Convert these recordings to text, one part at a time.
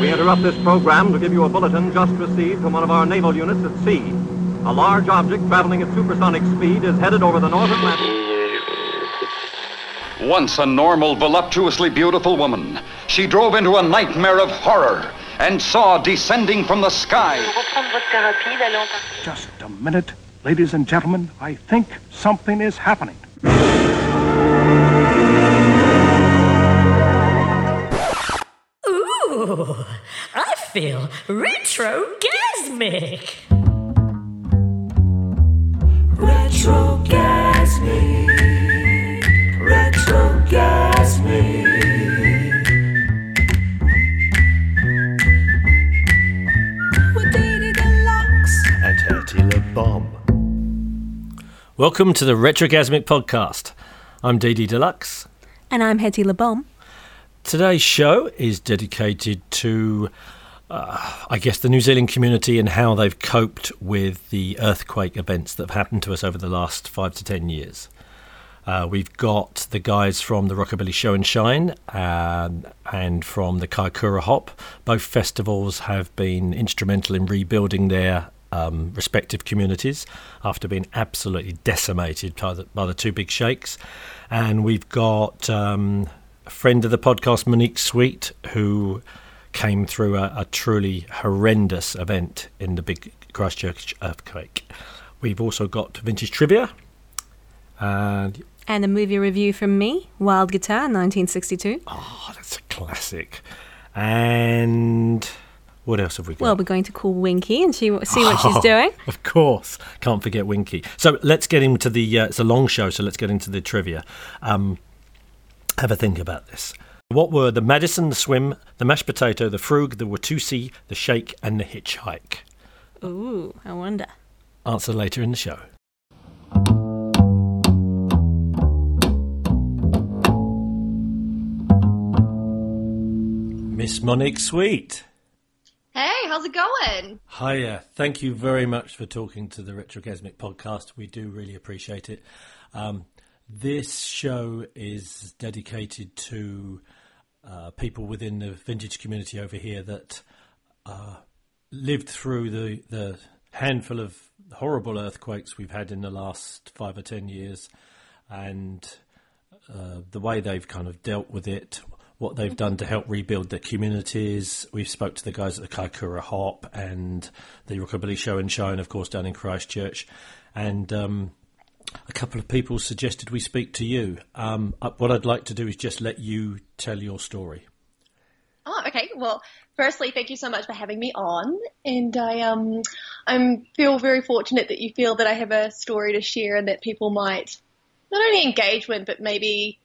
We interrupt this program to give you a bulletin just received from one of our naval units at sea. A large object traveling at supersonic speed is headed over the North Atlantic. Once a normal, voluptuously beautiful woman, she drove into a nightmare of horror and saw descending from the sky reprendre votre thérapie, d'aller en Just a minute, ladies and gentlemen. I think something is happening. Ooh, I feel retrogasmic. Retrogasmic. Retrogasmic. With Didi Deluxe and Hetty Bomb. Welcome to the Retrogasmic Podcast. I'm Dee Deluxe. And I'm Hetty LeBom. Today's show is dedicated to, uh, I guess, the New Zealand community and how they've coped with the earthquake events that have happened to us over the last five to ten years. Uh, we've got the guys from the Rockabilly Show and Shine um, and from the Kaikoura Hop. Both festivals have been instrumental in rebuilding their um, respective communities after being absolutely decimated by the, by the two big shakes. And we've got um, friend of the podcast, Monique Sweet, who came through a, a truly horrendous event in the big Christchurch earthquake. We've also got vintage trivia. And And a movie review from me, Wild Guitar, 1962. oh, that's a classic. And what else have we got? Well, we're going to call Winky and she, see what she's doing. Of course, can't forget Winky. So let's get into the. Uh, it's a long show, so let's get into the trivia. Um, have a think about this. What were the Madison, the Swim, the Mashed Potato, the Frug, the Watusi, the Shake, and the Hitchhike? Ooh, I wonder. Answer later in the show. Miss Monique Sweet. Hey, how's it going? Hiya. Thank you very much for talking to the Retrogasmic podcast. We do really appreciate it. Um, this show is dedicated to uh, people within the vintage community over here that uh, lived through the, the handful of horrible earthquakes we've had in the last five or ten years and uh, the way they've kind of dealt with it, what they've done to help rebuild their communities. We've spoke to the guys at the Kaikoura Hop and the Rockabilly Show and Shine, of course, down in Christchurch. And um, a couple of people suggested we speak to you. Um, what I'd like to do is just let you tell your story. Oh, okay. Well, firstly, thank you so much for having me on, and I um, I'm feel very fortunate that you feel that I have a story to share and that people might not only engage with, but maybe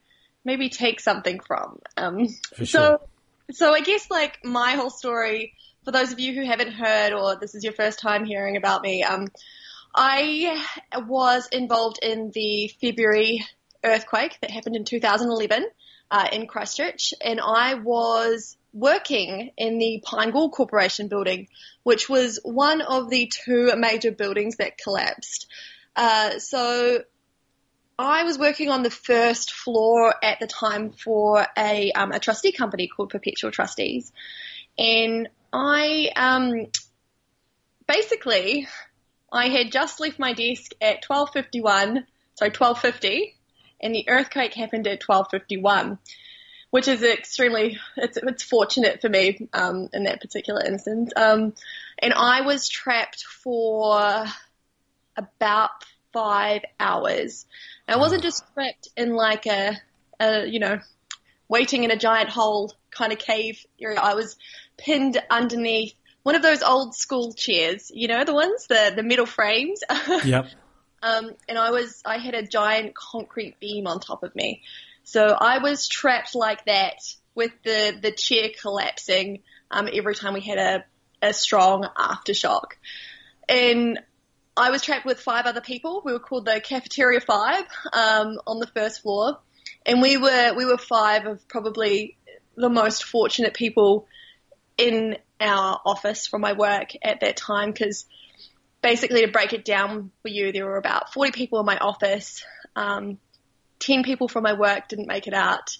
maybe take something from. Um, For so, sure. so I guess like my whole story, for those of you who haven't heard or this is your first time hearing about me, um, I was involved in the February earthquake that happened in 2011 uh, in Christchurch, and I was working in the Pyne Gould Corporation building, which was one of the two major buildings that collapsed. Uh, so I was working on the first floor at the time for a, um, a trustee company called Perpetual Trustees, and I um, basically I had just left my desk at 12:51, sorry 12:50, and the earthquake happened at 12:51, which is extremely it's it's fortunate for me um, in that particular instance. Um, and I was trapped for about five hours. I wasn't just trapped in like a, a you know waiting in a giant hole kind of cave area. I was pinned underneath one of those old school chairs, you know, the ones, the, the metal frames. Yep. um, and I was, I had a giant concrete beam on top of me. So I was trapped like that with the, the chair collapsing, um, every time we had a, a strong aftershock. And I was trapped with five other people. We were called the Cafeteria Five, um, on the first floor. And we were, we were five of probably the most fortunate people in our office from my work at that time because basically to break it down for you, there were about 40 people in my office. Um, 10 people from my work didn't make it out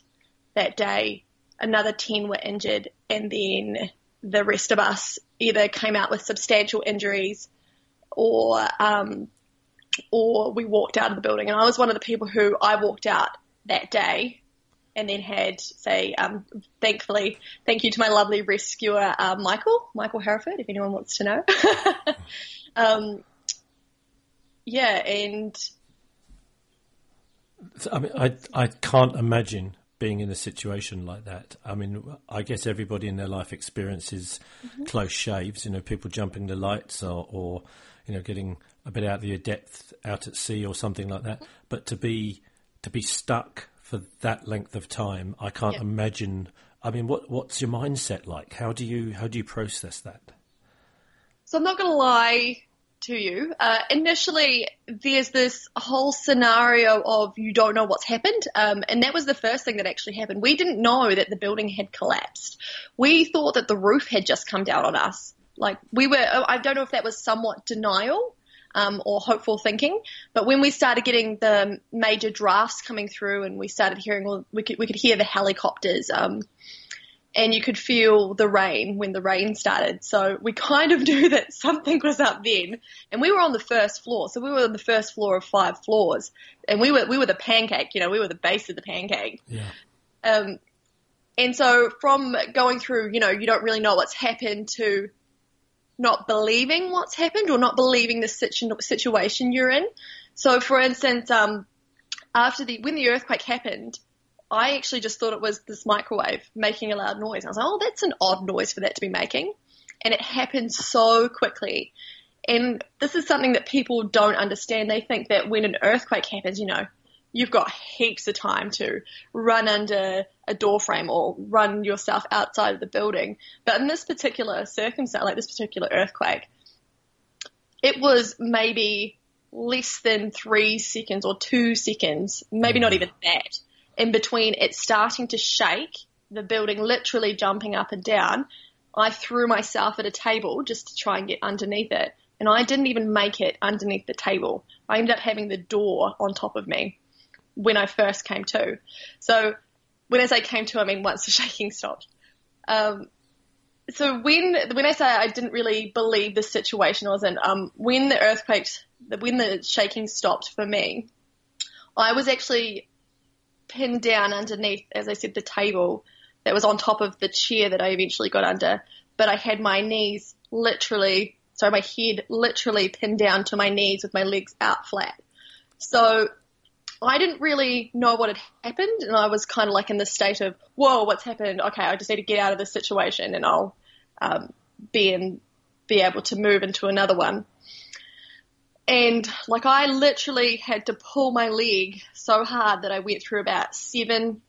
that day. Another 10 were injured. And then the rest of us either came out with substantial injuries or um, or we walked out of the building. And I was one of the people who I walked out that day and then had, say, um, thankfully, thank you to my lovely rescuer, uh, Michael, Michael Hereford, if anyone wants to know. um, yeah, and. I mean, I, I can't imagine being in a situation like that. I mean, I guess everybody in their life experiences mm-hmm. close shaves, you know, people jumping the lights or, or, you know, getting a bit out of your depth out at sea or something like that. But to be, to be stuck for that length of time, I can't yeah. imagine. I mean, what, what's your mindset like? How do you, how do you process that? So I'm not going to lie to you. Uh, initially, there's this whole scenario of you don't know what's happened, um, and that was the first thing that actually happened. We didn't know that the building had collapsed. We thought that the roof had just come down on us. Like we were, I don't know if that was somewhat denial. Um, or hopeful thinking. But when we started getting the major drafts coming through, and we started hearing, well, we could we could hear the helicopters um, and you could feel the rain when the rain started. So we kind of knew that something was up then. And we were on the first floor, so we were on the first floor of five floors, and we were we were the pancake. You know, we were the base of the pancake. Yeah. Um, and so from going through, you know, you don't really know what's happened to not believing what's happened or not believing the situ- situation you're in. So, for instance, um, after the when the earthquake happened, I actually just thought it was this microwave making a loud noise. I was like, oh, that's an odd noise for that to be making. And it happened so quickly. And this is something that people don't understand. They think that when an earthquake happens, you know, you've got heaps of time to run under a door frame or run yourself outside of the building. But in this particular circumstance, like this particular earthquake, it was maybe less than three seconds or two seconds, maybe not mm. even that, in between it starting to shake, the building literally jumping up and down, I threw myself at a table just to try and get underneath it. And I didn't even make it underneath the table. I ended up having the door on top of me when I first came to. So when I say came to, I mean once the shaking stopped. Um, so when when I say I didn't really believe the situation I was in, um, when the earthquake, when the shaking stopped for me, I was actually pinned down underneath, as I said, the table that was on top of the chair that I eventually got under. But I had my knees literally, sorry, my head literally pinned down to my knees with my legs out flat. So I didn't really know what had happened, and I was kind of like in this state of, whoa, what's happened? Okay, I just need to get out of this situation, and I'll um, be in, be able to move into another one. And like I literally had to pull my leg so hard that I went through about seven,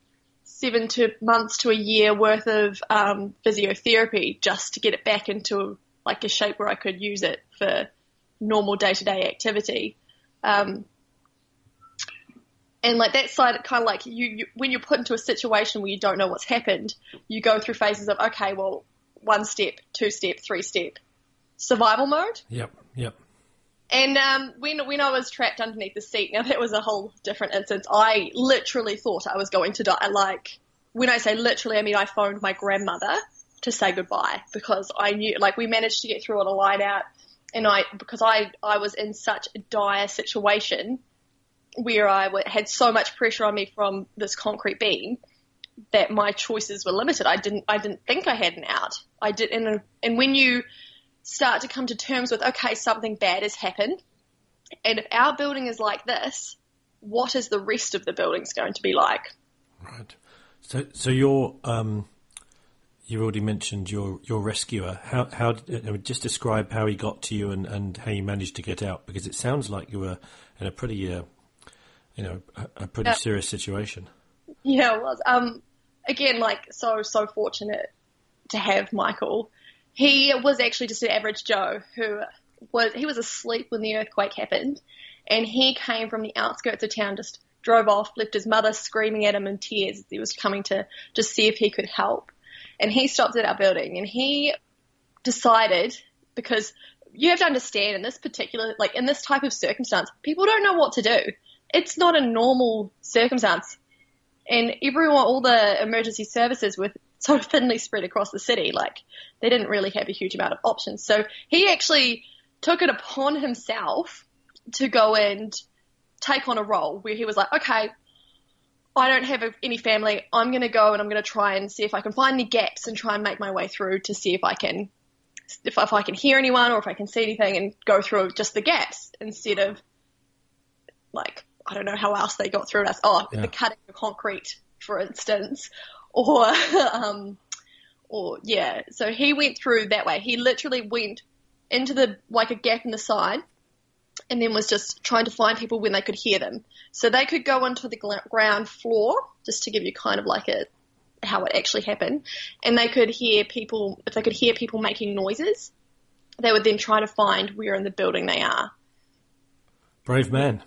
seven to months to a year worth of um, physiotherapy just to get it back into like a shape where I could use it for normal day to day activity. Um, and like that side, kind of like you, you, when you're put into a situation where you don't know what's happened, you go through phases of okay, well, one step, two step, three step, survival mode. Yep, yep. And um, when when I was trapped underneath the seat, now that was a whole different instance. I literally thought I was going to die. Like when I say literally, I mean I phoned my grandmother to say goodbye because I knew, like, we managed to get through on a line out, and I because I I was in such a dire situation where I had so much pressure on me from this concrete beam that my choices were limited. I didn't I didn't think I had an out. I did, and and when you start to come to terms with, okay, something bad has happened. And if our building is like this, what is the rest of the buildings going to be like? Right. So, so your um, you already mentioned your your rescuer. How how just describe how he got to you and, and how you managed to get out because it sounds like you were in a pretty uh, you know a, a pretty serious situation. Yeah, it was. Um, again, like so so fortunate to have Michael. He was actually just an average Joe who was he was asleep when the earthquake happened, and he came from the outskirts of town, just drove off, left his mother screaming at him in tears. as He was coming to just see if he could help, and he stopped at our building, and he decided because you have to understand in this particular like in this type of circumstance, people don't know what to do. It's not a normal circumstance and everyone, all the emergency services were so thinly spread across the city. Like they didn't really have a huge amount of options. So he actually took it upon himself to go and take on a role where he was like, okay, I don't have any family. I'm going to go and I'm going to try and see if I can find any gaps and try and make my way through to see if I can, if, if I can hear anyone or if I can see anything and go through just the gaps instead of like, I don't know how else they got through us. Oh, Yeah. the cutting of concrete, for instance, or, um, or yeah. So he went through that way. He literally went into the, like a gap in the side and then was just trying to find people when they could hear them. So they could go onto the gl- ground floor, just to give you kind of like a how it actually happened, and they could hear people. If they could hear people making noises, they would then try to find where in the building they are. Brave man.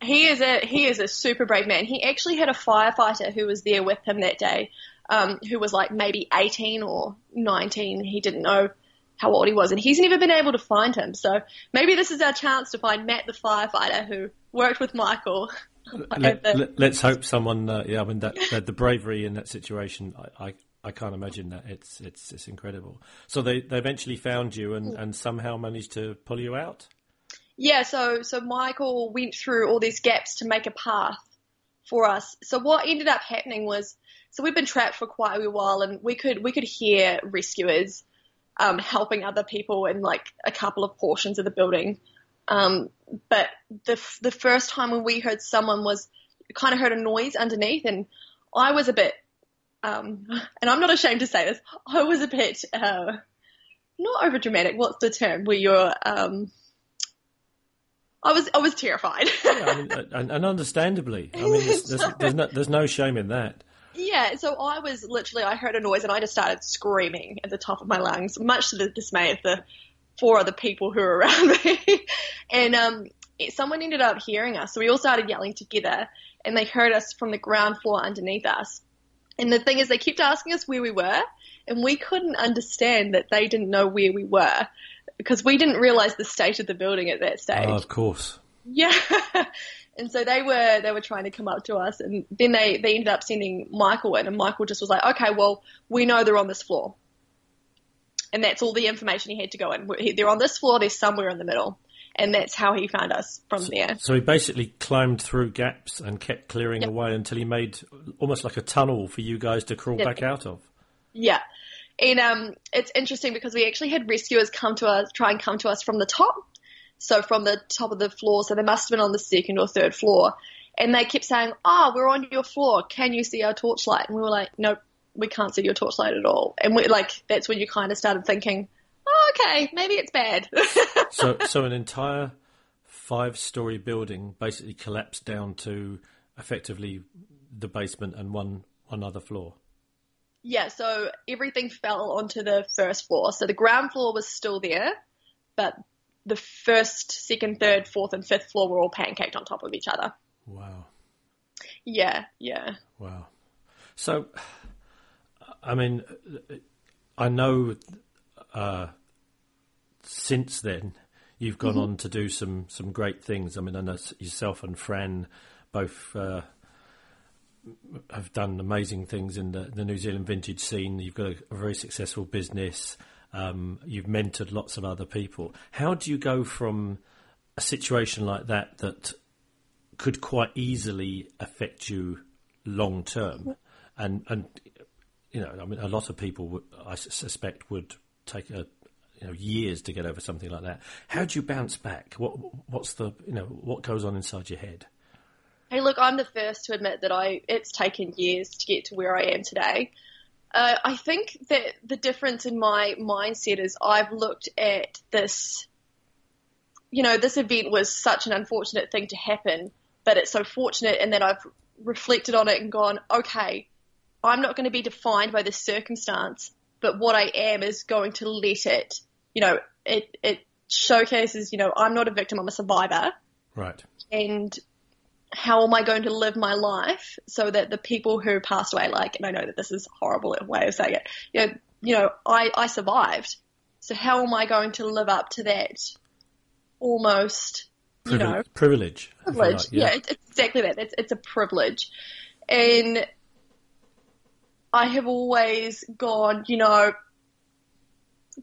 He is a he is a super brave man. He actually had a firefighter who was there with him that day, um, who was like maybe 18 or 19. He didn't know how old he was, and he's never been able to find him. So maybe this is our chance to find Matt the firefighter who worked with Michael. Let, let, us hope someone. Uh, yeah, I mean that, that the bravery in that situation. I, I, I can't imagine that. It's it's it's incredible. So they, they eventually found you and, and somehow managed to pull you out. Yeah, so so Michael went through all these gaps to make a path for us. So what ended up happening was, so we've been trapped for quite a while, and we could we could hear rescuers um, helping other people in like a couple of portions of the building. Um, but the the first time when we heard someone was kind of heard a noise underneath, and I was a bit, um, and I'm not ashamed to say this, I was a bit uh, not over dramatic. What's the term where you're um, I was I was terrified. Yeah, I mean, and, and understandably, I mean, there's, there's, there's no there's no shame in that. yeah, so I was literally I heard a noise and I just started screaming at the top of my lungs, much to the dismay of the four other people who were around me. and um, someone ended up hearing us, so we all started yelling together, and they heard us from the ground floor underneath us. And the thing is, they kept asking us where we were, and we couldn't understand that they didn't know where we were because we didn't realize the state of the building at that stage. Oh, of course. Yeah. and so they were they were trying to come up to us and then they, they ended up sending Michael in and Michael just was like, Okay, well, we know they're on this floor. And that's all the information he had to go in. They're on this floor, they're somewhere in the middle. And that's how he found us from there. So he basically climbed through gaps and kept clearing Yep. away until he made almost like a tunnel for you guys to crawl Yep. back out of. Yeah. And um, it's interesting because we actually had rescuers come to us, try and come to us from the top. So from the top of the floor. So they must have been on the second or third floor. And they kept saying, oh, we're on your floor. Can you see our torchlight? And we were like, nope, we can't see your torchlight at all. And we like, that's when you kind of started thinking, oh, okay, maybe it's bad. So so an entire five story building basically collapsed down to effectively the basement and one one other floor. Yeah. So everything fell onto the first floor. So the ground floor was still there, but the first, second, third, fourth, and fifth floor were all pancaked on top of each other. Wow. Yeah, yeah. Wow. So, I mean, I know uh, since then you've gone on to do some, some great things. I mean, I know yourself and Fran both uh, have done amazing things in the, the New Zealand vintage scene. You've got a, a very successful business. Um, you've mentored lots of other people. How do you go from a situation like that that could quite easily affect you long term, and and you know, I mean, a lot of people, would, I suspect, would take a you know years to get over something like that. How do you bounce back? What what's the you know what goes on inside your head? Hey, look, I'm the first to admit that I it's taken years to get to where I am today. Uh, I think that the difference in my mindset is I've looked at this. You know, this event was such an unfortunate thing to happen, but it's so fortunate in that I've reflected on it and gone, okay, I'm not going to be defined by this circumstance, but what I am is going to let it. You know, it it showcases. You know, I'm not a victim; I'm a survivor Right. and how am I going to live my life so that the people who passed away, like, and I know that this is a horrible way of saying it, you know, you know, I, I survived. So how am I going to live up to that almost, you know, privilege. privilege? like, yeah, it's, it's exactly that. It's, it's a privilege. And I have always gone, you know,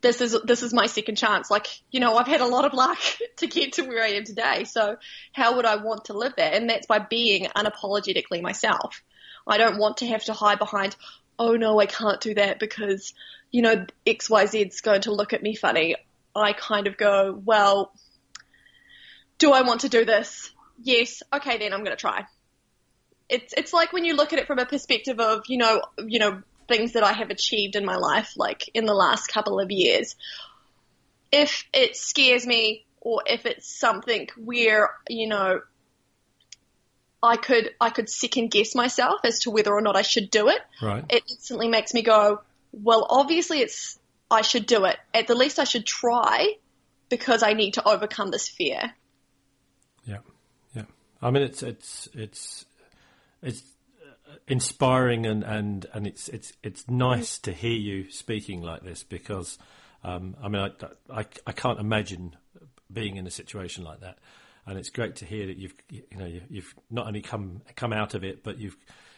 this is this is my second chance. Like, you know, I've had a lot of luck to get to where I am today. So how would I want to live that? And that's by being unapologetically myself. I don't want to have to hide behind, oh no, I can't do that because, you know, XYZ's going to look at me funny. I kind of go, well, do I want to do this? Yes. Okay, then I'm going to try. It's it's like when you look at it from a perspective of you know you know things that I have achieved in my life, like in the last couple of years. If it scares me, or if it's something where you know I could I could second guess myself as to whether or not I should do it, Right. it instantly makes me go, well, obviously it's I should do it. At the least, I should try because I need to overcome this fear. Yeah, yeah. I mean, it's it's it's it's inspiring and, and, and it's it's it's nice to hear you speaking like this because um, I mean I, I, I can't imagine being in a situation like that, and it's great to hear that you've you know you- you've not only come come out of it but you've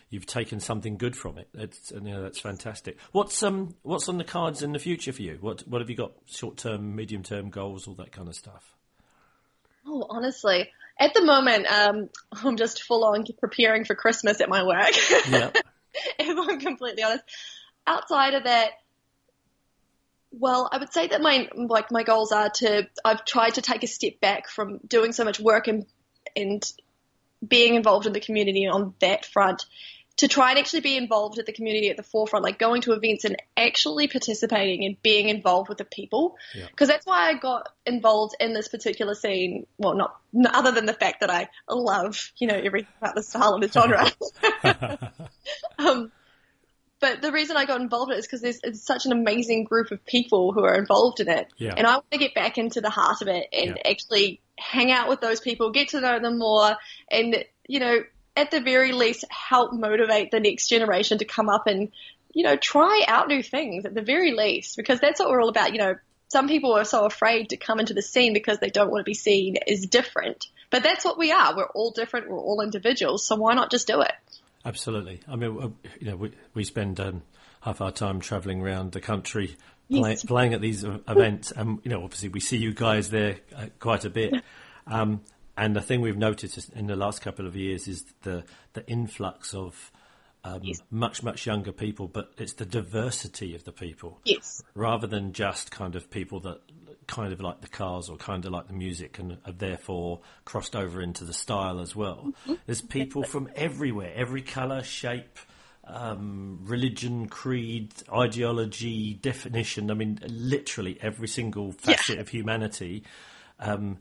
you've taken something good from it. It's you know that's fantastic. What's um what's on the cards in the future for you? What what have you got? Short term, medium term goals, all that kind of stuff. Oh, honestly, at the moment, um, I'm just full on preparing for Christmas at my work. Yeah. if I'm completely honest. Outside of that, well, I would say that my like my goals are to I've tried to take a step back from doing so much work and and being involved in the community on that front to try and actually be involved at the community at the forefront, like going to events and actually participating and being involved with the people. Yeah. Because that's why I got involved in this particular scene. Well, not other than the fact that I love, you know, everything about the style and the genre. um, but the reason I got involved in it is because there's it's such an amazing group of people who are involved in it. Yeah. And I want to get back into the heart of it and Yeah. actually hang out with those people, get to know them more, and, you know, at the very least, help motivate the next generation to come up and, you know, try out new things at the very least, because that's what we're all about. You know, some people are so afraid to come into the scene because they don't want to be seen as different. But that's what we are. We're all different. We're all individuals. So why not just do it? Absolutely. I mean, you know, we, we spend um, half our time travelling around the country play, Yes. playing at these events, and you know, obviously, we see you guys there uh, quite a bit. Um, and the thing we've noticed in the last couple of years is the the influx of um, much much younger people, but it's the diversity of the people Yes. rather than just kind of people that kind of like the cars or kind of like the music and have therefore crossed over into the style as well. There's people from everywhere, every colour, shape, um, religion, creed, ideology, definition. I mean, literally every single facet of humanity. Um,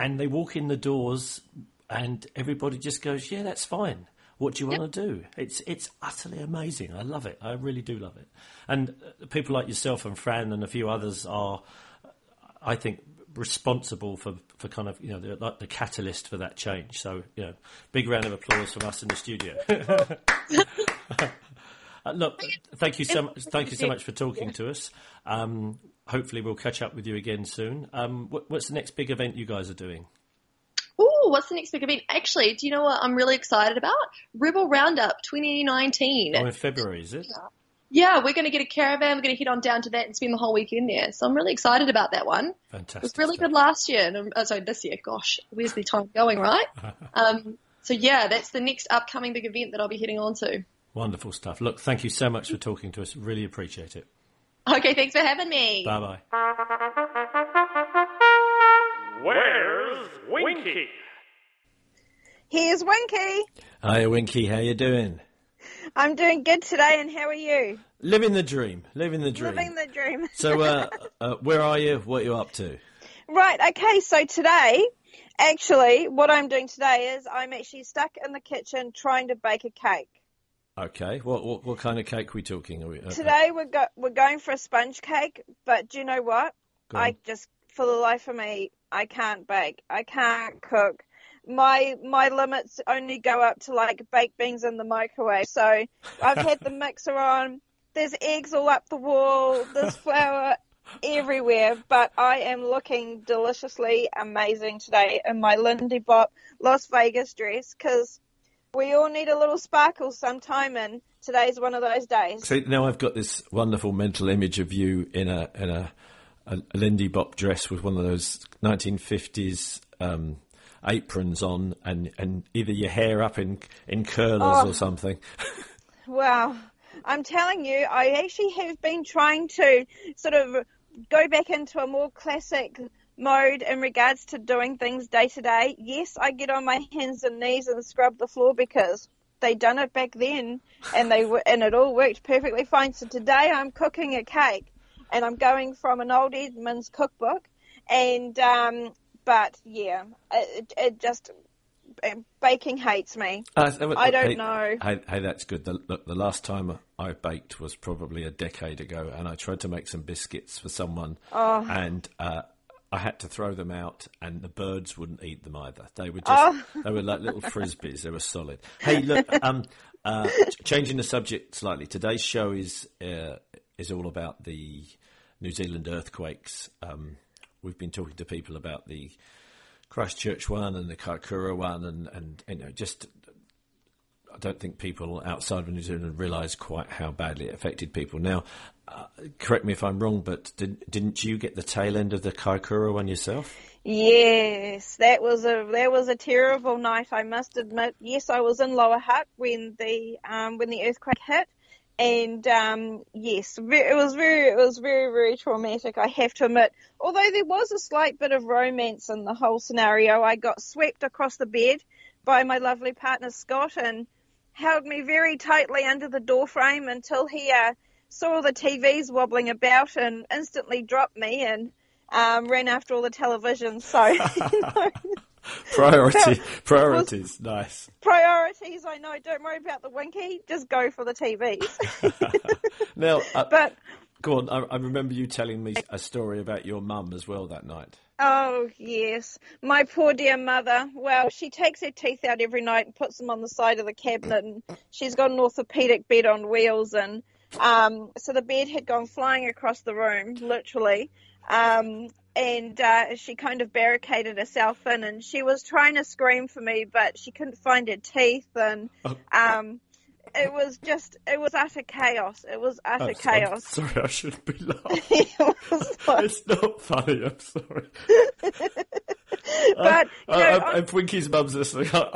and they walk in the doors and everybody just goes, yeah, that's fine. What do you want to do? It's it's utterly amazing. I love it. I really do love it. And uh, people like yourself and Fran and a few others are, I think, responsible for, for kind of you know the, like the catalyst for that change. So you know, big round of applause from us in the studio. Uh, look, thank you so much. Thank you so much for talking to us. Um, hopefully, we'll catch up with you again soon. Um, what, what's the next big event you guys are doing? Oh, what's the next big event? Actually, do you know what I'm really excited about? Rebel Roundup 2019. Oh, in February, is it? Yeah, we're going to get a caravan. We're going to head on down to that and spend the whole weekend there. So I'm really excited about that one. Fantastic. It was really stuff. good last year. And, oh, sorry, this year. Gosh, where's the time going, right? um, so yeah, that's the next upcoming big event that I'll be heading on to. Wonderful stuff. Look, thank you so much for talking to us. Really appreciate it. Okay, thanks for having me. Bye bye. Where's Winky? Here's Winky. Hi, Winky. How you doing? I'm doing good today, and how are you? Living the dream. Living the dream. Living the dream. so, uh, uh, where are you? What are you up to? Right, okay, so today, actually, what I'm doing today is I'm actually stuck in the kitchen trying to bake a cake. Okay. What what, what kind of cake are we talking? Are we, uh, Today we're go- we're going for a sponge cake, but do you know what? I just, for the life of me, I can't bake. I can't cook. My my limits only go up to like baked beans in the microwave. So I've had the mixer on. There's eggs all up the wall. There's flour everywhere. But I am looking deliciously amazing today in my Lindy Bop Las Vegas dress because we all need a little sparkle sometime, and today's one of those days. So now I've got this wonderful mental image of you in a in a, a, Lindy Bop dress with one of those 1950s um, aprons on, and, and either your hair up in in curlers Oh. or something. Wow. I'm telling you, I actually have been trying to sort of go back into a more classic mode in regards to doing things day to day. Yes, I get on my hands and knees and scrub the floor because they done it back then and they w- and it all worked perfectly fine. So today I'm cooking a cake and I'm going from an old Edmonds cookbook and um but yeah, it, it just baking hates me. Uh, I don't hey, know. Hey, hey, that's good. The, look, the last time I baked was probably a decade ago, and I tried to make some biscuits for someone, Oh. and uh, I had to throw them out, and the birds wouldn't eat them either. They were just Oh. they were like little frisbees. They were solid. Hey, look, um, uh, changing the subject slightly. Today's show is uh, is all about the New Zealand earthquakes. Um, we've been talking to people about the Christchurch one and the Kaikoura one, and, and you know, just I don't think people outside of New Zealand realise quite how badly it affected people. Now, uh, correct me if I'm wrong, but did, didn't you get the tail end of the Kaikoura one yourself? Yes, that was a that was a terrible night. I must admit. Yes, I was in Lower Hutt when the um, when the earthquake hit, and um, yes, it was very it was very very traumatic. I have to admit. Although there was a slight bit of romance in the whole scenario, I got swept across the bed by my lovely partner Scott and held me very tightly under the door frame until he uh, saw the TVs wobbling about and instantly dropped me and um, ran after all the televisions. So, you know, Priority, priorities, nice. priorities, I know. Don't worry about the winky. Just go for the TVs. Now, uh, but go on. I, I remember you telling me a story about your mum as well that night. Oh, yes. My poor dear mother. Well, she takes her teeth out every night and puts them on the side of the cabinet, and she's got an orthopedic bed on wheels. And um, so the bed had gone flying across the room, literally. Um, and uh, she kind of barricaded herself in, and she was trying to scream for me, but she couldn't find her teeth. And um, it was just, it was utter chaos. It was utter I'm- I'm chaos. sorry, I shouldn't be laughing. It's not funny. I'm sorry. but uh, you I, know, uh, I, if Winky's mum's listening, I,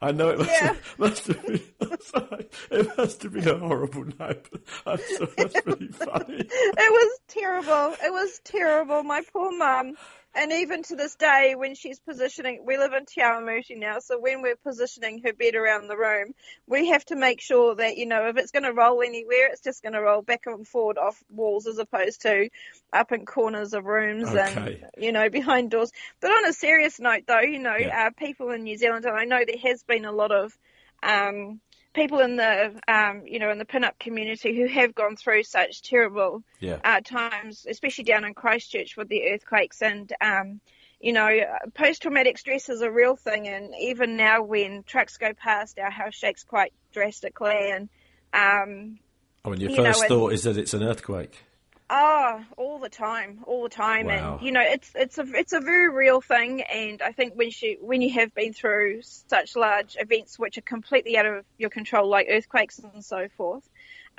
I, I know it must, Yeah. have, must have been. I'm sorry, it must have been a horrible night. But I'm sorry, that's really funny. it was terrible. It was terrible. My poor mum. And even to this day, when she's positioning, we live in Te Awamutu now, so when we're positioning her bed around the room, we have to make sure that, you know, if it's going to roll anywhere, it's just going to roll back and forward off walls as opposed to up in corners of rooms Okay. and, you know, behind doors. But on a serious note, though, you know, Yeah. uh, people in New Zealand, and I know there has been a lot of, um, people in the um, you know in the pin-up community who have gone through such terrible Yeah. uh, times, especially down in Christchurch with the earthquakes and um, you know post-traumatic stress is a real thing, and even now when trucks go past, our house shakes quite drastically, and um, Oh, and your you know, first and- thought is that it's an earthquake. Oh, all the time, all the time, Wow. and you know, it's it's a it's a very real thing, and I think when you when you have been through such large events which are completely out of your control, like earthquakes and so forth,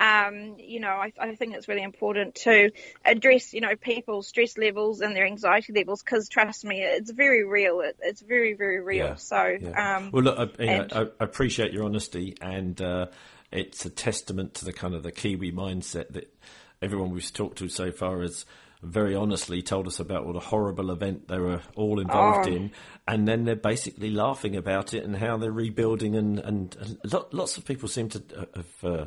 um, you know, I, I think it's really important to address you know people's stress levels and their anxiety levels because trust me, it's very real. It, it's very very real. Yeah, So, Yeah. um, well, look, I, know, and- I, I appreciate your honesty, and uh, it's a testament to the kind of the Kiwi mindset that everyone we've talked to so far has very honestly told us about what a horrible event they were all involved Oh. in, and then they're basically laughing about it and how they're rebuilding, and and, and lots of people seem to uh, have. Uh,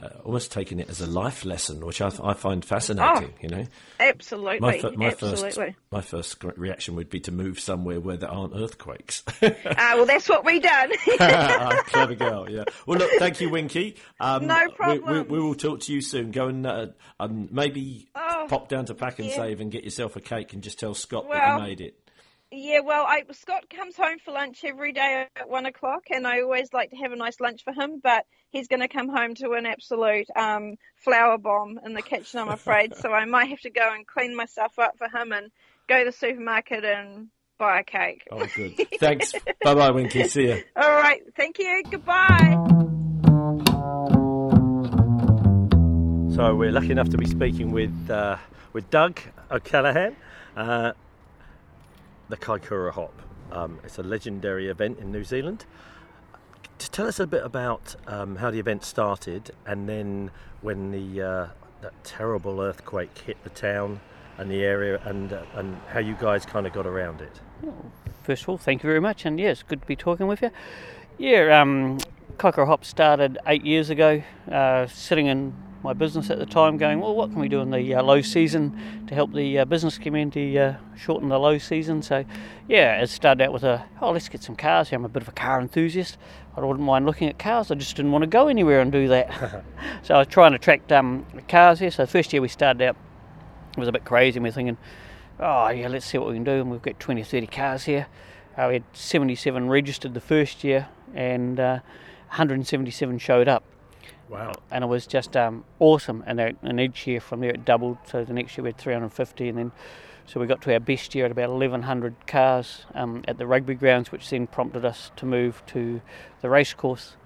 uh, almost taken it as a life lesson, which I, I find fascinating. You know, absolutely, my, my first absolutely. my first reaction would be to move somewhere where there aren't earthquakes. Ah, well, that's what we done. Ah, Clever girl, yeah. Well, look, thank you, Winky. Um, No we- We, problem. we, will talk to you soon. Go and uh, um, maybe Oh, pop down to Pack and yeah. Save and get yourself a cake and just tell Scott that you made it. Yeah, well, I, Scott comes home for lunch every day at one o'clock, and I always like to have a nice lunch for him. But he's going to come home to an absolute um, flour bomb in the kitchen, I'm afraid. so I might have to go and clean myself up for him and go to the supermarket and buy a cake. Oh, good. Thanks. bye bye, Winky. See ya. All right, thank you. Goodbye. So we're lucky enough to be speaking with uh, with Doug O'Callaghan, uh, the Kaikoura Hop. Um, it's a legendary event in New Zealand. Just tell us a bit about um, how the event started, and then when the uh, that terrible earthquake hit the town and the area, and uh, and how you guys kind of got around it. First of all, thank you very much, and yes, good to be talking with you. Yeah, um, Kaikoura Hop started eight years ago, uh, sitting in my business at the time, going, well, what can we do in the uh, low season to help the uh, business community uh, shorten the low season? So, yeah, it started out with a, oh, let's get some cars here. I'm a bit of a car enthusiast. I wouldn't mind looking at cars. I just didn't want to go anywhere and do that. so I was trying to attract um, cars here. So first year we started out, it was a bit crazy. And we were thinking, oh, yeah, let's see what we can do. And we've got 20 or 30 cars here. Uh, we had 77 registered the first year and uh, 177 showed up. Wow. And it was just um, awesome. And, uh, and each year from there it doubled. So the next year we had 350, and then so we got to our best year at about 1,100 cars um, at the rugby grounds, which then prompted us to move to the racecourse,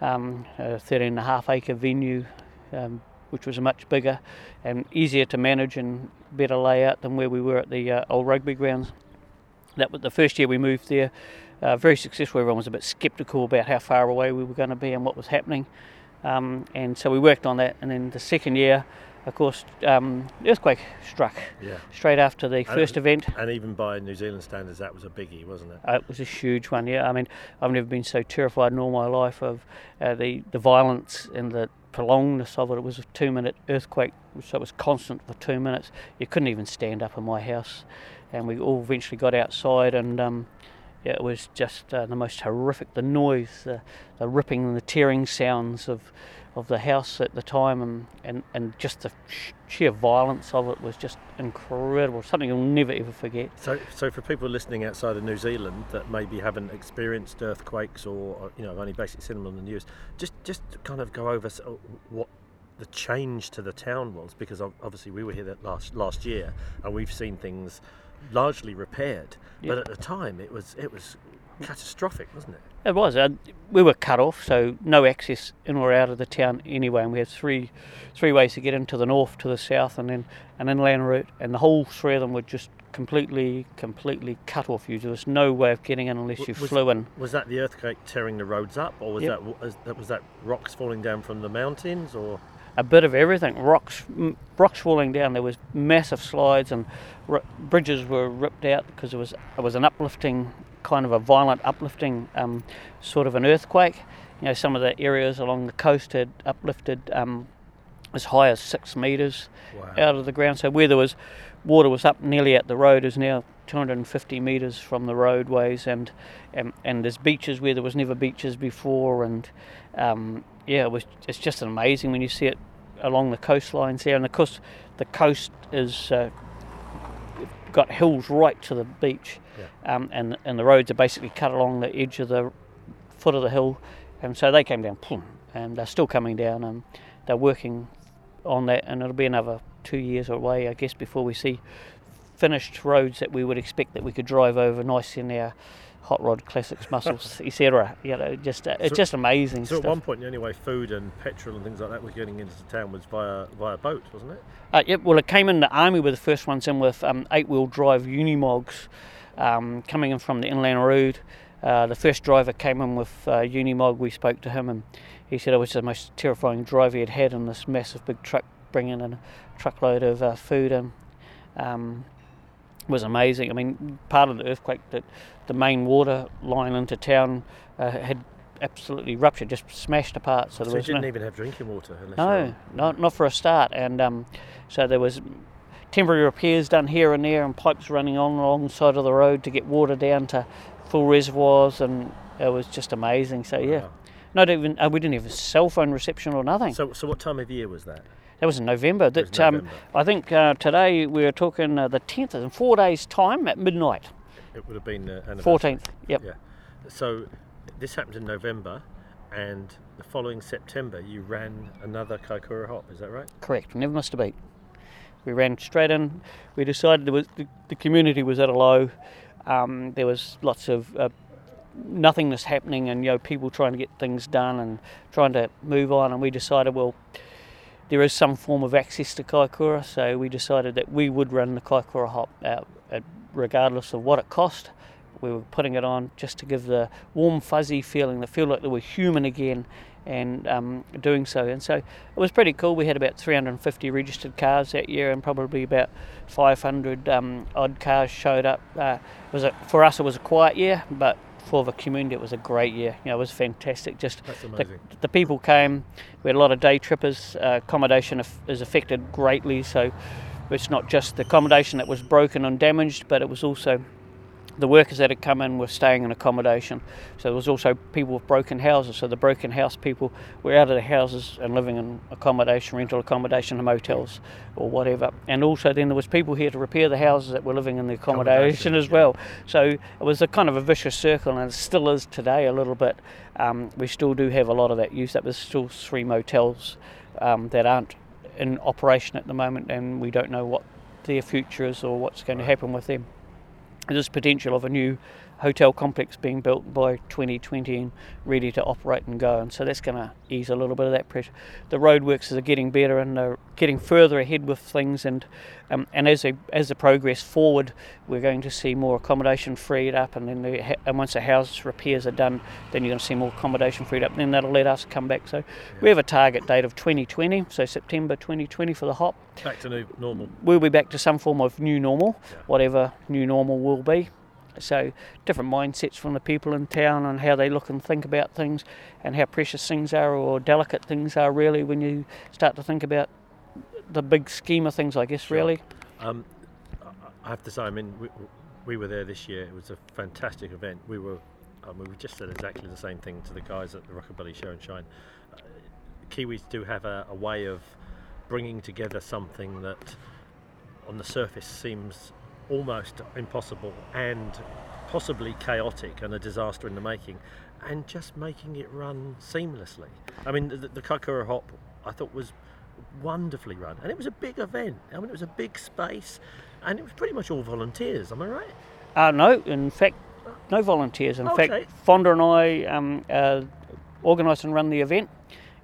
um, a 13 and a half acre venue, um, which was much bigger and easier to manage and better layout than where we were at the uh, old rugby grounds. That was the first year we moved there. Uh, very successful. Everyone was a bit sceptical about how far away we were going to be and what was happening. Um, and so we worked on that. And then the second year, of course, um, earthquake struck Yeah. straight after the And- first event. And even by New Zealand standards, that was a biggie, wasn't it? Uh, it was a huge one, yeah. I mean, I've never been so terrified in all my life of uh, the, the violence and the prolongedness of it. It was a two minute earthquake, so it was constant for two minutes. You couldn't even stand up in my house. And we all eventually got outside, and um, it was just uh, the most horrific the noise, the, the ripping and the tearing sounds of, of the house at the time, and, and, and just the sh- sheer violence of it was just incredible. Something you'll never ever forget. So, so for people listening outside of New Zealand that maybe haven't experienced earthquakes or, or you know only basically seen them on the news, just just kind of go over what the change to the town was because obviously we were here last last year and we've seen things largely repaired, but at the time it was it was catastrophic, wasn't it? It was. Uh, we were cut off, so no access in or out of the town anyway. And we had three, three ways to get into the north, to the south, and then an inland route. And the whole three of them were just completely, completely cut off. You there was no way of getting in unless you was, flew in. Was that the earthquake tearing the roads up, or was Yep. that was that rocks falling down from the mountains, or a bit of everything. Rocks, m- rocks falling down. There was massive slides and r- bridges were ripped out because it was it was an uplifting kind of a violent uplifting um, sort of an earthquake. You know, some of the areas along the coast had uplifted um, as high as six meters out of the ground. So where there was water was up nearly at the road is now 250 meters from the roadways, and and, and there's beaches where there was never beaches before, and um, yeah, it was it's just amazing when you see it along the coastlines there, and of course the coast is. Uh, got hills right to the beach, um, and and the roads are basically cut along the edge of the foot of the hill, and so they came down, and they're still coming down, and they're working on that, and it'll be another two years away, I guess, before we see finished roads that we would expect that we could drive over nice in our hot rod classics muscles, etc. You know, just uh, it's just amazing So stuff. at one point, the only way food and petrol and things like that was getting into the town was via via boat, wasn't it? Uh, yep, well, it came in the army were the first ones in with um, eight-wheel drive Unimogs um, coming in from the inland road. Uh, the first driver came in with uh, Unimog. We spoke to him, and he said it was the most terrifying drive he had had in this massive big truck bringing in a truckload of uh, food in. Um, was amazing. I mean, part of the earthquake that the main water line into town uh, had absolutely ruptured, just smashed apart. So So, there you was didn't no, even have drinking water. No, not not for a start. And um, so there was temporary repairs done here and there, and pipes running on along the side of the road to get water down to full reservoirs, and it was just amazing. So yeah, not even uh, we didn't have a cell phone reception or nothing. So, so what time of year was that? That was in November. That um, November. I think uh, today we were talking uh, the tenth in four days' time at midnight. It would have been uh, anniversary. Fourteenth. Yep. Yeah. So this happened in November, and the following September you ran another Kaikoura hop. Is that right? Correct. Never missed a beat. We ran straight in. We decided was the, the community was at a low. Um, there was lots of uh, nothingness happening, and you know people trying to get things done and trying to move on. And we decided, well, there is some form of access to Kaikoura, so we decided that we would run the Kaikoura hop out, regardless of what it cost. We were putting it on just to give the warm, fuzzy feeling, the feel like they were human again, and um, doing so. And so it was pretty cool. We had about 350 registered cars that year, and probably about 500 um, odd cars showed up. Uh, was a, for us, it was a quiet year, but for the community, it was a great year. You know, it was fantastic. Just the, the people came. We had a lot of day trippers. Uh, accommodation is affected greatly, so it's not just the accommodation that was broken and damaged, but it was also the workers that had come in were staying in accommodation. So there was also people with broken houses. So the broken house people were out of their houses and living in accommodation, rental accommodation, and motels or whatever. And also then there was people here to repair the houses that were living in the accommodation, as well. So it was a kind of a vicious circle, and it still is today a little bit. Um, we still do have a lot of that use. That there's still three motels um, that aren't in operation at the moment, and we don't know what their future is or what's going to happen with them there's potential of a new hotel complex being built by 2020 and ready to operate and go and so that's going to ease a little bit of that pressure. The roadworks are getting better and they're getting further ahead with things and um, and as they as they progress forward we're going to see more accommodation freed up and then the, and once the house repairs are done then you're going to see more accommodation freed up and then that'll let us come back. So we have a target date of 2020 so September 2020 for the hop. Back to new normal. we'll be back to some form of new normal, whatever new normal will be. So, different mindsets from the people in town and how they look and think about things and how precious things are or delicate things are, really, when you start to think about the big scheme of things, I guess, really. Um, I- have to say, I mean, we, we were there this year. It was a fantastic event. We were, we just said exactly the same thing to the guys at the Rockabilly Show and Shine. Uh, Kiwis do have a, a way of bringing together something that, on the surface, seems almost impossible and possibly chaotic and a disaster in the making, and just making it run seamlessly. I mean, the, the Kaikoura Hop, I thought was wonderfully run, and it was a big event. I mean, it was a big space, and it was pretty much all volunteers. Am I right? Uh, no, in fact, no volunteers. In Okay. fact, Fonda and I um, uh, organise and run the event,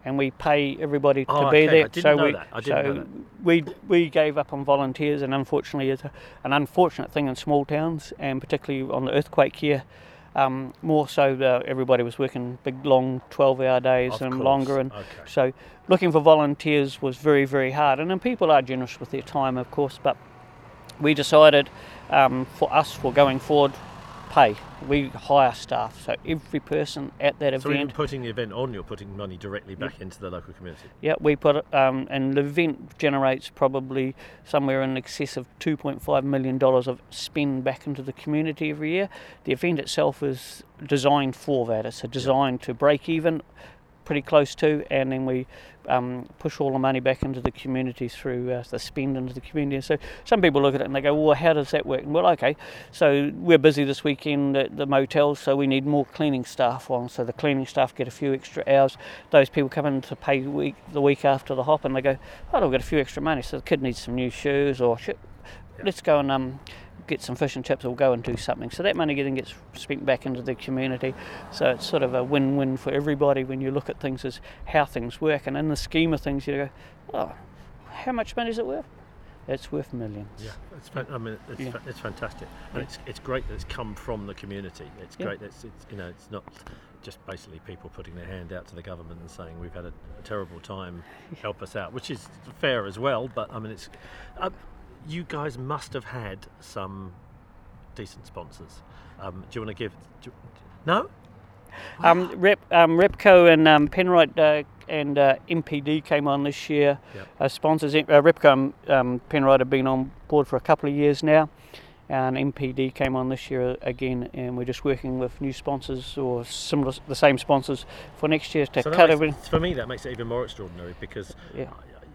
and we pay everybody to Oh, be okay. there. I didn't so know we, that. I didn't so know that. we we gave up on volunteers, and unfortunately, it's a, an unfortunate thing in small towns, and particularly on the earthquake here. Um, more so, uh, everybody was working big, long, twelve-hour days Of and course. longer, and Okay. so looking for volunteers was very, very hard. And then people are generous with their time, of course, but we decided um, for us for going forward, pay. We hire staff, so every person at that event. So even putting the event on, you're putting money directly back into the local community. Yeah, we put it, um, and the event generates probably somewhere in excess of $2.5 million of spend back into the community every year. The event itself is designed for that. It's a designed to break even, pretty close to, and then we um, push all the money back into the community through uh, the spend into the community. So some people look at it and they go, well, how does that work? And well, okay, so we're busy this weekend at the motels, so we need more cleaning staff on. So the cleaning staff get a few extra hours. Those people come in to pay week, the week after the hop and they go, oh, we've got a few extra money, so the kid needs some new shoes or shit. Let's go and um, get some fish and chips or go and do something. So that money then gets spent back into the community. So it's sort of a win-win for everybody when you look at things as how things work. And in the scheme of things, you go, oh, how much money is it worth? It's worth millions. Yeah, it's fan- I mean, it's, Yeah. fa- it's fantastic, and it's it's great that it's come from the community. It's Yeah. great that it's, it's you know it's not just basically people putting their hand out to the government and saying we've had a, a terrible time, help us out, which is fair as well. But I mean, it's uh, you guys must have had some decent sponsors. Um, do you want to give? No. Um, Rep, um, Repco and um, Penrite uh, and uh, MPD came on this year Yep. as sponsors. Uh, Repco and um, Penrite have been on board for a couple of years now, and MPD came on this year again, and we're just working with new sponsors or similar, the same sponsors for next year to So cut makes- everything. for me, that makes it even more extraordinary because Yeah.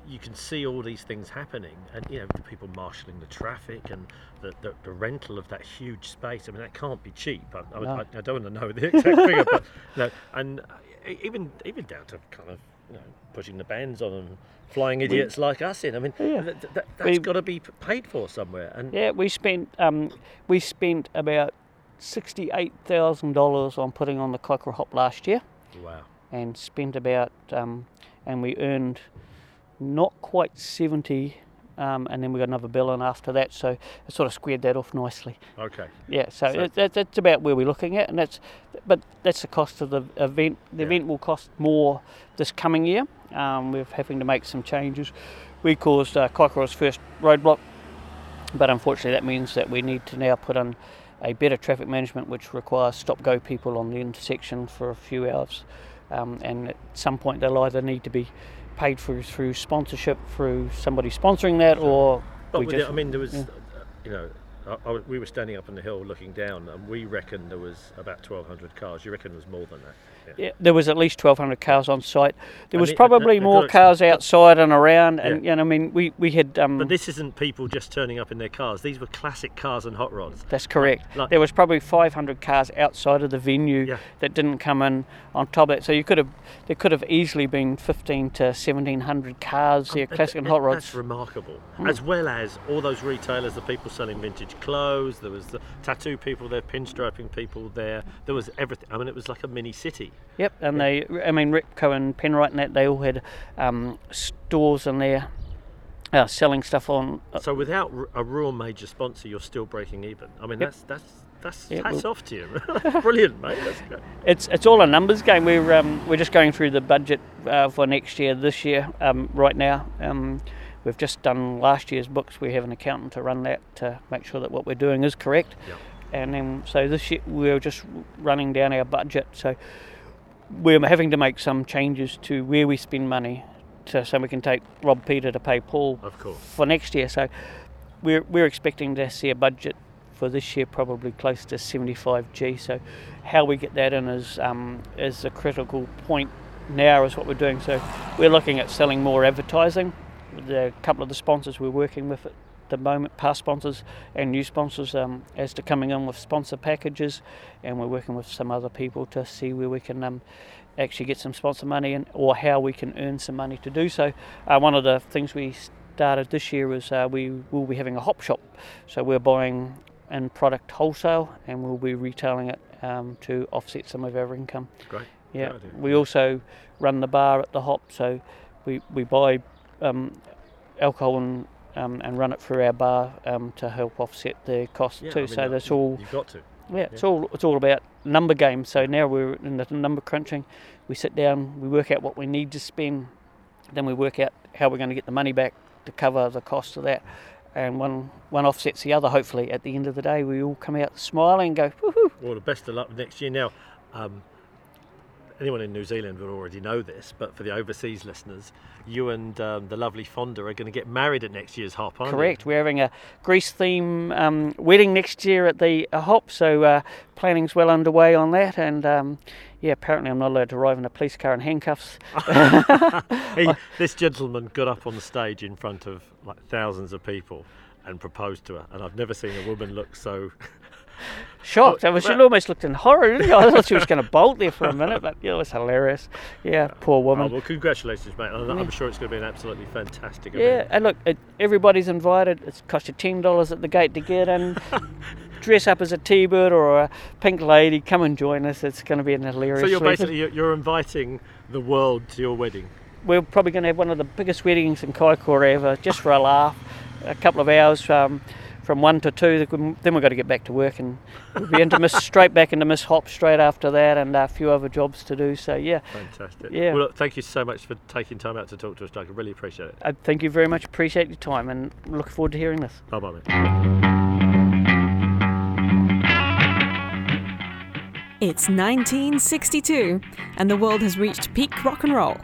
You can see all these things happening, and you know, the people marshalling the traffic and the, the, the rental of that huge space. I mean, that can't be cheap. I, I, No. I, I don't want to know the exact figure, but no, and uh, even even down to kind of you know putting the bands on and flying idiots like us in. I mean, Yeah. that, that, We- that's got to be paid for somewhere. And Yeah, we spent um, we spent about sixty-eight thousand dollars on putting on the Kaikoura Hop last year. wow, and spent about um, and we earned not quite 70 um, and then we got another billion after that. So it sort of squared that off nicely. Okay. Yeah, so, So- it, that, that's about where we're looking at, and that's but that's the cost of the event. The event will cost more this coming year. Um, we're having to make some changes. We caused uh, Kaikoura's first roadblock, but unfortunately that means that we need to now put in a better traffic management, which requires stop-go people on the intersection for a few hours, um, and at some point they'll either need to be paid for through sponsorship, through somebody sponsoring that, or But we just, it, I mean, there was, yeah. uh, you know, I, I, we were standing up on the hill looking down, and we reckoned there was about 1,200 cars. You reckon there was more than that? Yeah, there was at least 1,200 cars on site. There was it- probably more cars outside and around, and Yeah. you know, I mean, we we had. Um, But this isn't people just turning up in their cars. These were classic cars and hot rods. That's correct. Like- there was probably 500 cars outside of the venue Yeah. that didn't come in on top of it. So you could have, there could have easily been 15 to 1700 cars there, And- classic and and hot rods. That's remarkable. Mm. As well as all those retailers, the people selling vintage clothes. There was the tattoo people there, pinstriping people there. There was everything. I mean, it was like a mini city. Yep, and they, I mean, Repco and Penrite and that, they all had um, stores in there uh, selling stuff on. So without a real major sponsor, you're still breaking even. I mean, Yep. that's that's that's Yeah, hats well- off to you. Brilliant, mate. That's great. It's it's all a numbers game. We're um, we're just going through the budget uh, for next year, this year, um, right now. Um, we've just done last year's books. We have an accountant to run that to make sure that what we're doing is correct. Yep. And then so this year we're just running down our budget. So we're having to make some changes to where we spend money, to, so we can take Rob Peter to pay Paul for next year. So we're we're expecting to see a budget for this year probably close to 75g. So how we get that in is um, is a critical point now is what we're doing. So we're looking at selling more advertising. With a couple of the sponsors we're working with at the moment, past sponsors and new sponsors, um, as to coming in with sponsor packages, and we're working with some other people to see where we can um, actually get some sponsor money and or how we can earn some money to do so. Uh, one of the things we started this year is uh, we will be having a hop shop, so we're buying in product wholesale and we'll be retailing it um, to offset some of our income. Great. Yeah. We also run the bar at the hop, so we we buy um, alcohol and um, and run it through our bar um, to help offset the cost Yeah, I too. mean, so that- that's all. You've got to. Yeah, it's all it's all about number games. So now we're in the number crunching. We sit down, we work out what we need to spend, then we work out how we're going to get the money back to cover the cost of that. And one one offsets the other. Hopefully, at the end of the day, we all come out smiling and go, woohoo! Well, the best of luck next year. Now, um, anyone in New Zealand will already know this, but for the overseas listeners, you and um, the lovely Fonda are going to get married at next year's Hop, aren't you? Correct. We're having a Grease theme um, wedding next year at the uh, Hop, so uh, planning's well underway on that. And um, yeah, apparently I'm not allowed to arrive in a police car in handcuffs. He, this gentleman got up on the stage in front of like thousands of people and proposed to her, and I've never seen a woman look so. Shocked. I was, she almost looked in horror. Didn't you? I thought she was going to bolt there for a minute, but yeah, it was hilarious. Yeah, poor Oh, woman. well, congratulations, mate. I'm Yeah. sure it's going to be an absolutely fantastic event. Yeah, and look, it, everybody's invited. It's cost you ten dollars at the gate to get in. Dress up as a T-bird or a pink lady. Come and join us. It's going to be an hilarious. So you're week. basically you're, you're inviting the world to your wedding. we're probably going to have one of the biggest weddings in Kaikoura ever, just for a laugh. A couple of hours um, from one to two. Then we've got to get back to work and we'll be into Miss straight back into Miss Hop straight after that, and a few other jobs to do. So yeah, Fantastic. Yeah. Well, look, thank you so much for taking time out to talk to us, Doug. I really appreciate it. I thank you very much. Appreciate your time and look forward to hearing this. Bye bye, mate. It's 1962, and the world has reached peak rock and roll.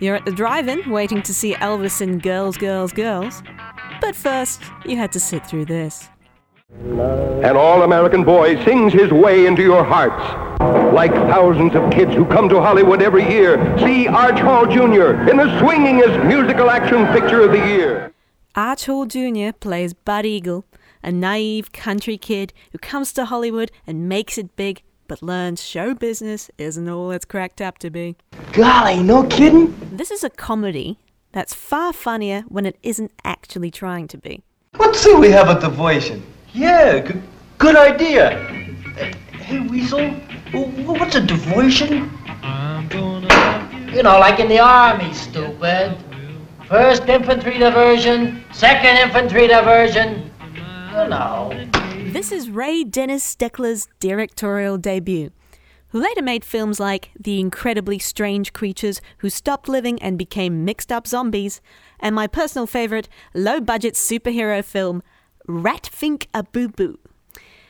You're at the drive in waiting to see Elvis in Girls, Girls, Girls. But first, you had to sit through this. An all-American boy sings his way into your hearts. Like thousands of kids who come to Hollywood every year, see Arch Hall Jr. in the swingingest musical action picture of the year. Arch Hall Jr. plays Bud Eagle, a naive country kid who comes to Hollywood and makes it big, but learns show business isn't all it's cracked up to be. Golly, no kidding? This is a comedy that's far funnier when it isn't actually trying to be. Let's say we have a diversion. Yeah, good, good idea. Hey, Weasel, what's a diversion? You know, like in the army, stupid. First infantry diversion, second infantry diversion. You know. This is Ray Dennis Steckler's directorial debut, who later made films like The Incredibly Strange Creatures Who Stopped Living and Became Mixed Up Zombies, and my personal favourite low budget superhero film, Rat Pfink a Boo Boo.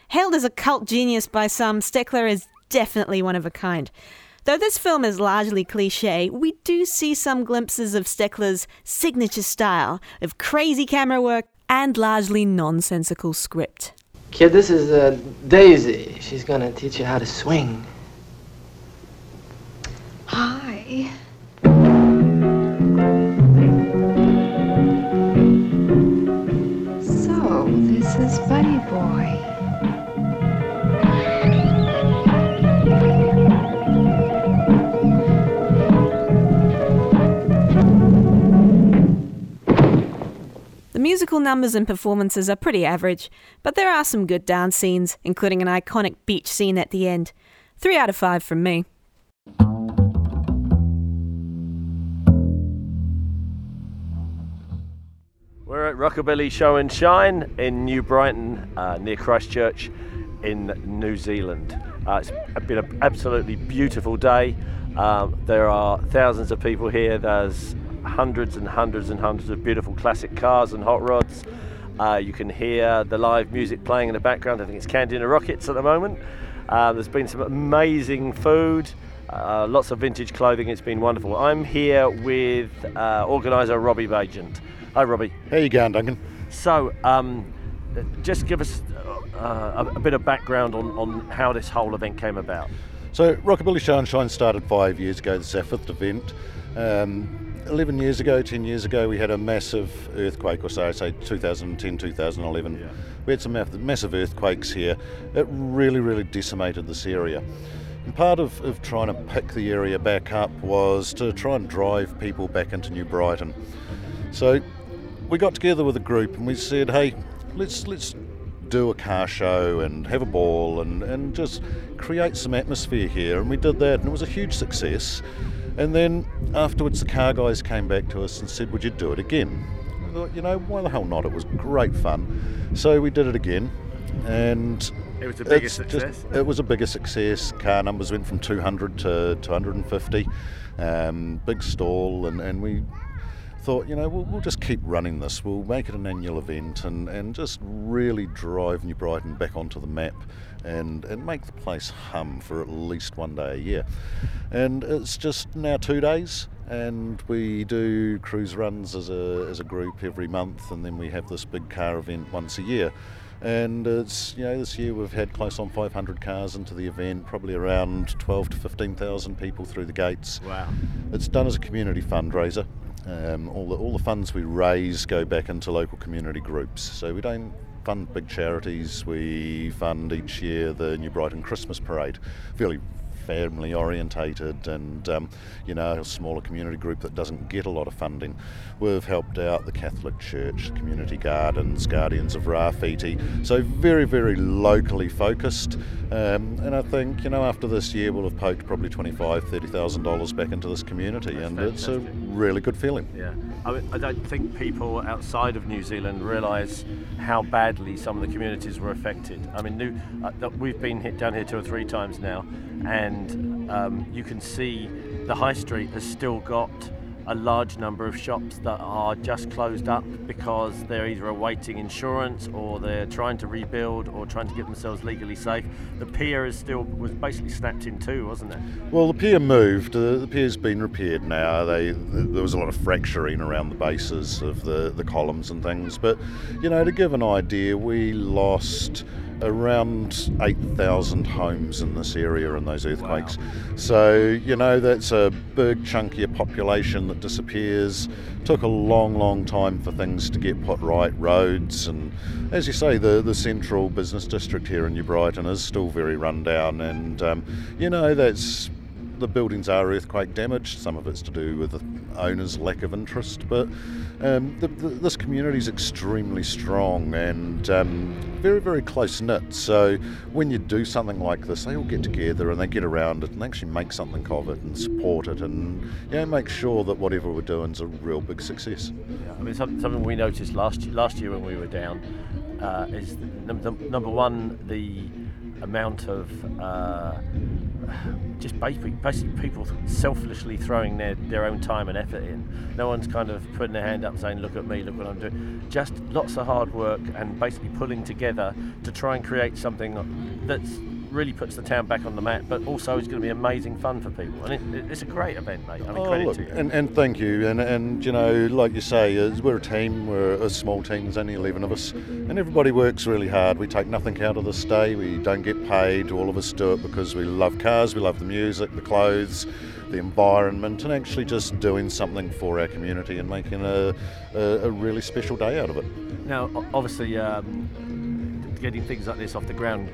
Hailed as a cult genius by some, Steckler is definitely one of a kind. Though this film is largely cliche, we do see some glimpses of Steckler's signature style of crazy camera work and largely nonsensical script. Kid, this is uh, Daisy. She's gonna teach you how to swing. Hi. So, this is Buddy Boy. The musical numbers and performances are pretty average, but there are some good dance scenes, including an iconic beach scene at the end. Three out of five from me. We're at Rockabilly Show and Shine in New Brighton, uh, near Christchurch, in New Zealand. Uh, it's been an absolutely beautiful day. Um, there are thousands of people here. There's hundreds and hundreds and hundreds of beautiful classic cars and hot rods. Uh, you can hear the live music playing in the background. I think it's Candy and the Rockets at the moment. Uh, there's been some amazing food, uh, lots of vintage clothing. It's been wonderful. I'm here with uh, organiser Robbie Bagent. Hi, Robbie. How you going, Duncan? So, um, just give us uh, a, a bit of background on, on how this whole event came about. So, Rockabilly Show and Shine started five years ago. This is our fifth event. Um, 11 years ago, 10 years ago, we had a massive earthquake, or so, I say 2010, 2011. Yeah. We had some massive earthquakes here. It really, really decimated this area. And part of, of trying to pick the area back up was to try and drive people back into New Brighton. So we got together with a group and we said, hey, let's let's do a car show and have a ball and, and just create some atmosphere here. And we did that and it was a huge success. And then afterwards, the car guys came back to us and said, Would you do it again? I thought, you know, why the hell not? It was great fun. So we did it again. And It was a bigger success? it was a bigger success. Car numbers went from 200 to 250. Um, big stall, and, and we thought, you know, we'll, we'll just keep running this. We'll make it an annual event and, and just really drive New Brighton back onto the map and, and make the place hum for at least one day a year. And it's just now two days, and we do cruise runs as a, as a group every month, and then we have this big car event once a year. And it's you know this year we've had close on 500 cars into the event, probably around 12 to 15,000 people through the gates. Wow! It's done as a community fundraiser. Um, all the all the funds we raise go back into local community groups. So we don't fund big charities. We fund each year the New Brighton Christmas Parade, fairly family orientated and um, you know a smaller community group that doesn't get a lot of funding. We've helped out the Catholic Church, community gardens, Guardians of Rawhiti, so very very locally focused. Um, and I think you know after this year we'll have poked probably twenty five, thirty thousand dollars back into this community, and it's a really good feeling. Yeah, I, don't think people outside of New Zealand realise how badly some of the communities were affected. I mean, new, uh, we've been hit down here two or three times now, and um, you can see the high street has still got a large number of shops that are just closed up because they're either awaiting insurance or they're trying to rebuild or trying to get themselves legally safe. The pier is still was basically snapped in two, wasn't it? Well, the pier moved. Uh, the pier's been repaired now. They there was a lot of fracturing around the bases of the the columns and things. But you know, to give an idea, we lost around 8,000 homes in this area in those earthquakes. So, you know, that's a big chunk of your population that disappears. Took a long, long time for things to get put right, roads, and as you say, the, the central business district here in New Brighton is still very run down, and, um, you know, that's the buildings are earthquake damaged. Some of it's to do with the owner's lack of interest, but um, the, the, this community is extremely strong and um, very, very close knit. So when you do something like this, they all get together and they get around it and they actually make something of it and support it and you know, make sure that whatever we're doing is a real big success. Yeah, I mean, some, something we noticed last last year when we were down uh, is number one the amount of uh, just basically, basically people selfishly throwing their, their own time and effort in. No one's kind of putting their hand up saying, "Look at me, look what I'm doing." Just lots of hard work and basically pulling together to try and create something that's really puts the town back on the map, but also is going to be amazing fun for people. And it, it's a great event, mate. I mean, Oh, credit look, to you. and, and thank you. And, and, you know, like you say, we're a team, we're a small team, there's only 11 of us, and everybody works really hard. We take nothing out of this day, we don't get paid. All of us do it because we love cars, we love the music, the clothes, the environment, and actually just doing something for our community and making a, a, a really special day out of it. Now, obviously, um, getting things like this off the ground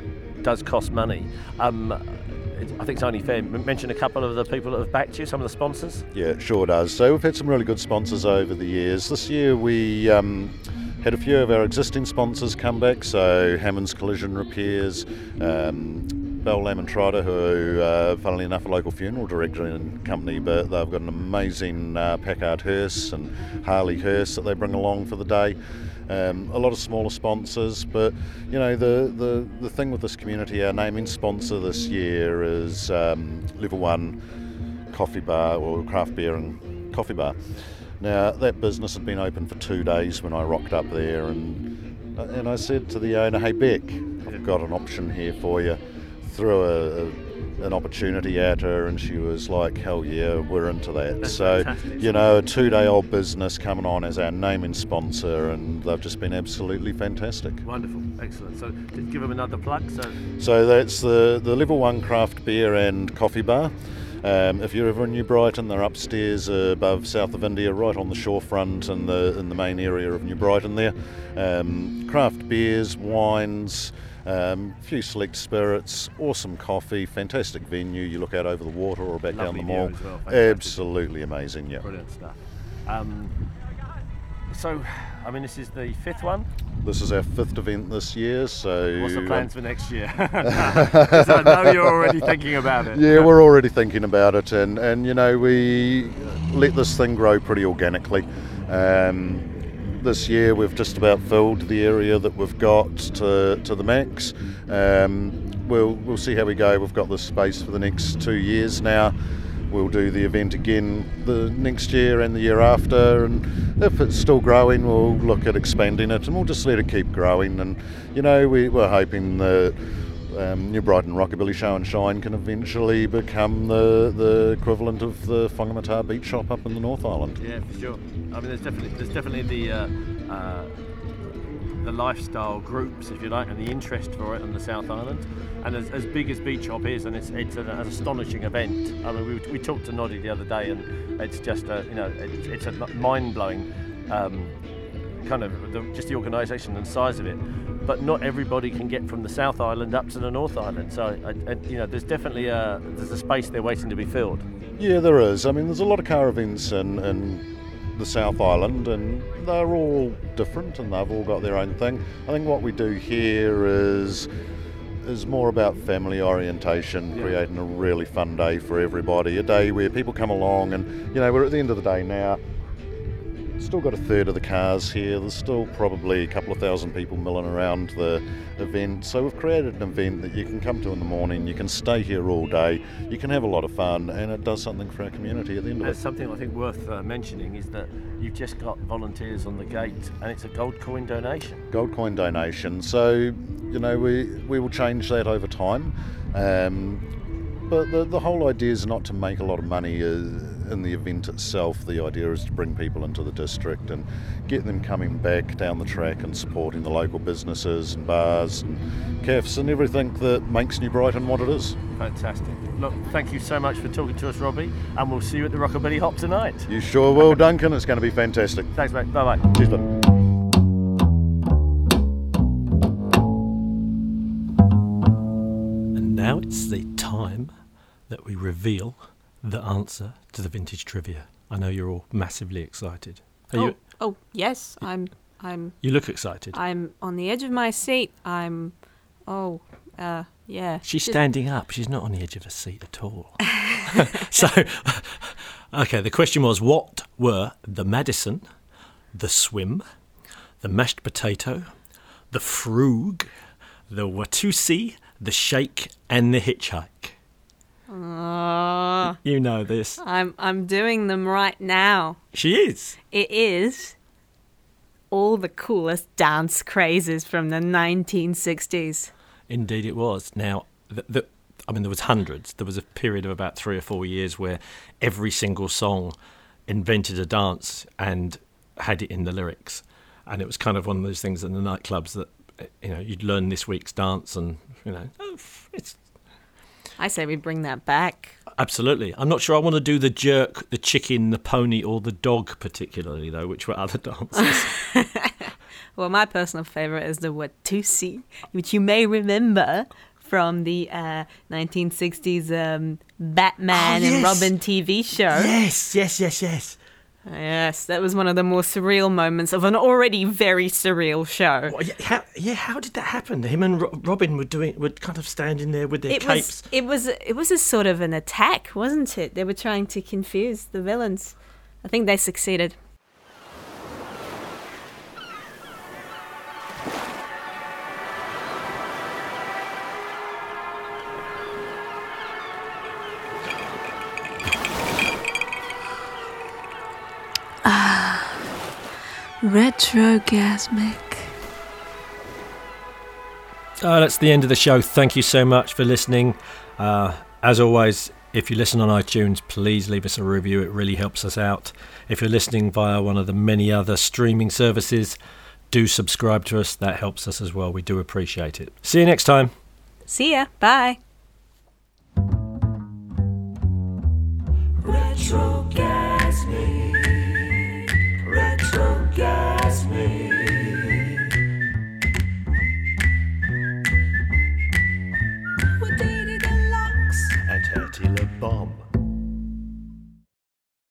does cost money. Um, I think it's only fair. Mention a couple of the people that have backed you, some of the sponsors. Yeah, it sure does. So we've had some really good sponsors over the years. This year we um, had a few of our existing sponsors come back. So Hammond's Collision Repairs, um, Bell Lamb and who, uh, funnily enough, a local funeral director and company, but they've got an amazing uh, Packard hearse and Harley hearse that they bring along for the day. Um, a lot of smaller sponsors, but you know the, the, the thing with this community, our naming sponsor this year is um, Level One Coffee Bar or Craft Beer and Coffee Bar. Now that business had been open for two days when I rocked up there, and and I said to the owner, "Hey Beck, I've got an option here for you." Through a, a an opportunity at her, and she was like, "Hell yeah, we're into that." That's so, fantastic. you know, a two-day-old business coming on as our naming sponsor, and they've just been absolutely fantastic. Wonderful, excellent. So, just give them another plug. So, So that's the, the Level 1 craft beer and coffee bar. Um, if you're ever in New Brighton, they're upstairs uh, above South of India, right on the shorefront in the in the main area of New Brighton there. Um, craft beers, wines, um, few select spirits, awesome coffee, fantastic venue. You look out over the water or back Lovely down the mall. well. Absolutely amazing, yeah. brilliant stuff. Um, so, I mean, this is the fifth one. This is our fifth event this year, so What's the um, plans for next year? 'Cause I know you're already thinking about it. Yeah, we're already thinking about it, and, and you know we let this thing grow pretty organically. Um, this year we've just about filled the area that we've got to, to the max. Um, we'll we'll see how we go. We've got the space for the next two years now. We'll do the event again the next year and the year after, and if it's still growing, we'll look at expanding it, and we'll just let it keep growing. And you know, we, we're hoping that um, New Brighton Rockabilly Show and Shine can eventually become the, the equivalent of the Whangamata Beach Hop up in the North Island. Yeah, for sure. I mean, there's definitely there's definitely the uh, uh, the lifestyle groups, if you like, and the interest for it on the South Island. And as, as big as Beach Hop is, and it's it's an, an astonishing event. I mean, we, we talked to Noddy the other day, and it's just a you know it's, it's a mind blowing um, kind of the, just the organisation and size of it. But not everybody can get from the South Island up to the North Island. So I, I, you know, there's definitely a there's a space there waiting to be filled. Yeah, there is. I mean, there's a lot of caravans events in, in the South Island, and they're all different, and they've all got their own thing. I think what we do here is is more about family orientation, creating a really fun day for everybody. A day where people come along, and you know, we're at the end of the day now. Still got a third of the cars here. There's still probably a couple of thousand people milling around the event. So we've created an event that you can come to in the morning, you can stay here all day, you can have a lot of fun, and it does something for our community at the end of There's it. something I think worth uh, mentioning is that you've just got volunteers on the gate, and it's a gold coin donation. Gold coin donation. So, you know, we, we will change that over time. Um, but the, the whole idea is not to make a lot of money uh, in the event itself. The idea is to bring people into the district and get them coming back down the track and supporting the local businesses and bars and cafes and everything that makes New Brighton what it is. Fantastic. Look, thank you so much for talking to us, Robbie, and we'll see you at the Rockabilly Hop tonight. You sure will, Duncan. It's going to be fantastic. Thanks, mate. Bye bye. Cheers, bud. And now it's the time that we reveal the answer to the vintage trivia. I know you're all massively excited. Are oh, you? oh, yes, I'm. I'm. You look excited. I'm on the edge of my seat. I'm. Oh, uh, yeah. She's Just- standing up. She's not on the edge of a seat at all. so, okay, the question was what were the Madison, the swim, the mashed potato, the frug, the Watusi, the shake, and the hitchhike? Uh, You know this. I'm. I'm doing them right now. She is. It is all the coolest dance crazes from the 1960s. Indeed, it was. Now, the, the, I mean, there was hundreds. There was a period of about three or four years where every single song invented a dance and had it in the lyrics, and it was kind of one of those things in the nightclubs that you know you'd learn this week's dance, and you know, oh, it's I say we bring that back. absolutely. I'm not sure I want to do the jerk, the chicken, the pony, or the dog particularly though, which were other dances. Well, my personal favorite is the Watusi, which you may remember from the uh, 1960s um, Batman Oh, and. Robin TV show. yes, yes, yes, yes. Yes, that was one of the more surreal moments of an already very surreal show. Well, yeah, how, yeah, how did that happen? Him and Ro- Robin were doing, were kind of standing there with their It capes. was, it was it was a sort of an attack, wasn't it? They were trying to confuse the villains. I think they succeeded. Retrogasmic. Oh, that's the end of the show. Thank you so much for listening. Uh, as always, if you listen on iTunes, please leave us a review. It really helps us out. If you're listening via one of the many other streaming services, do subscribe to us. That helps us as well. We do appreciate it. See you next time. See ya. Bye. Retrogasmic gas me.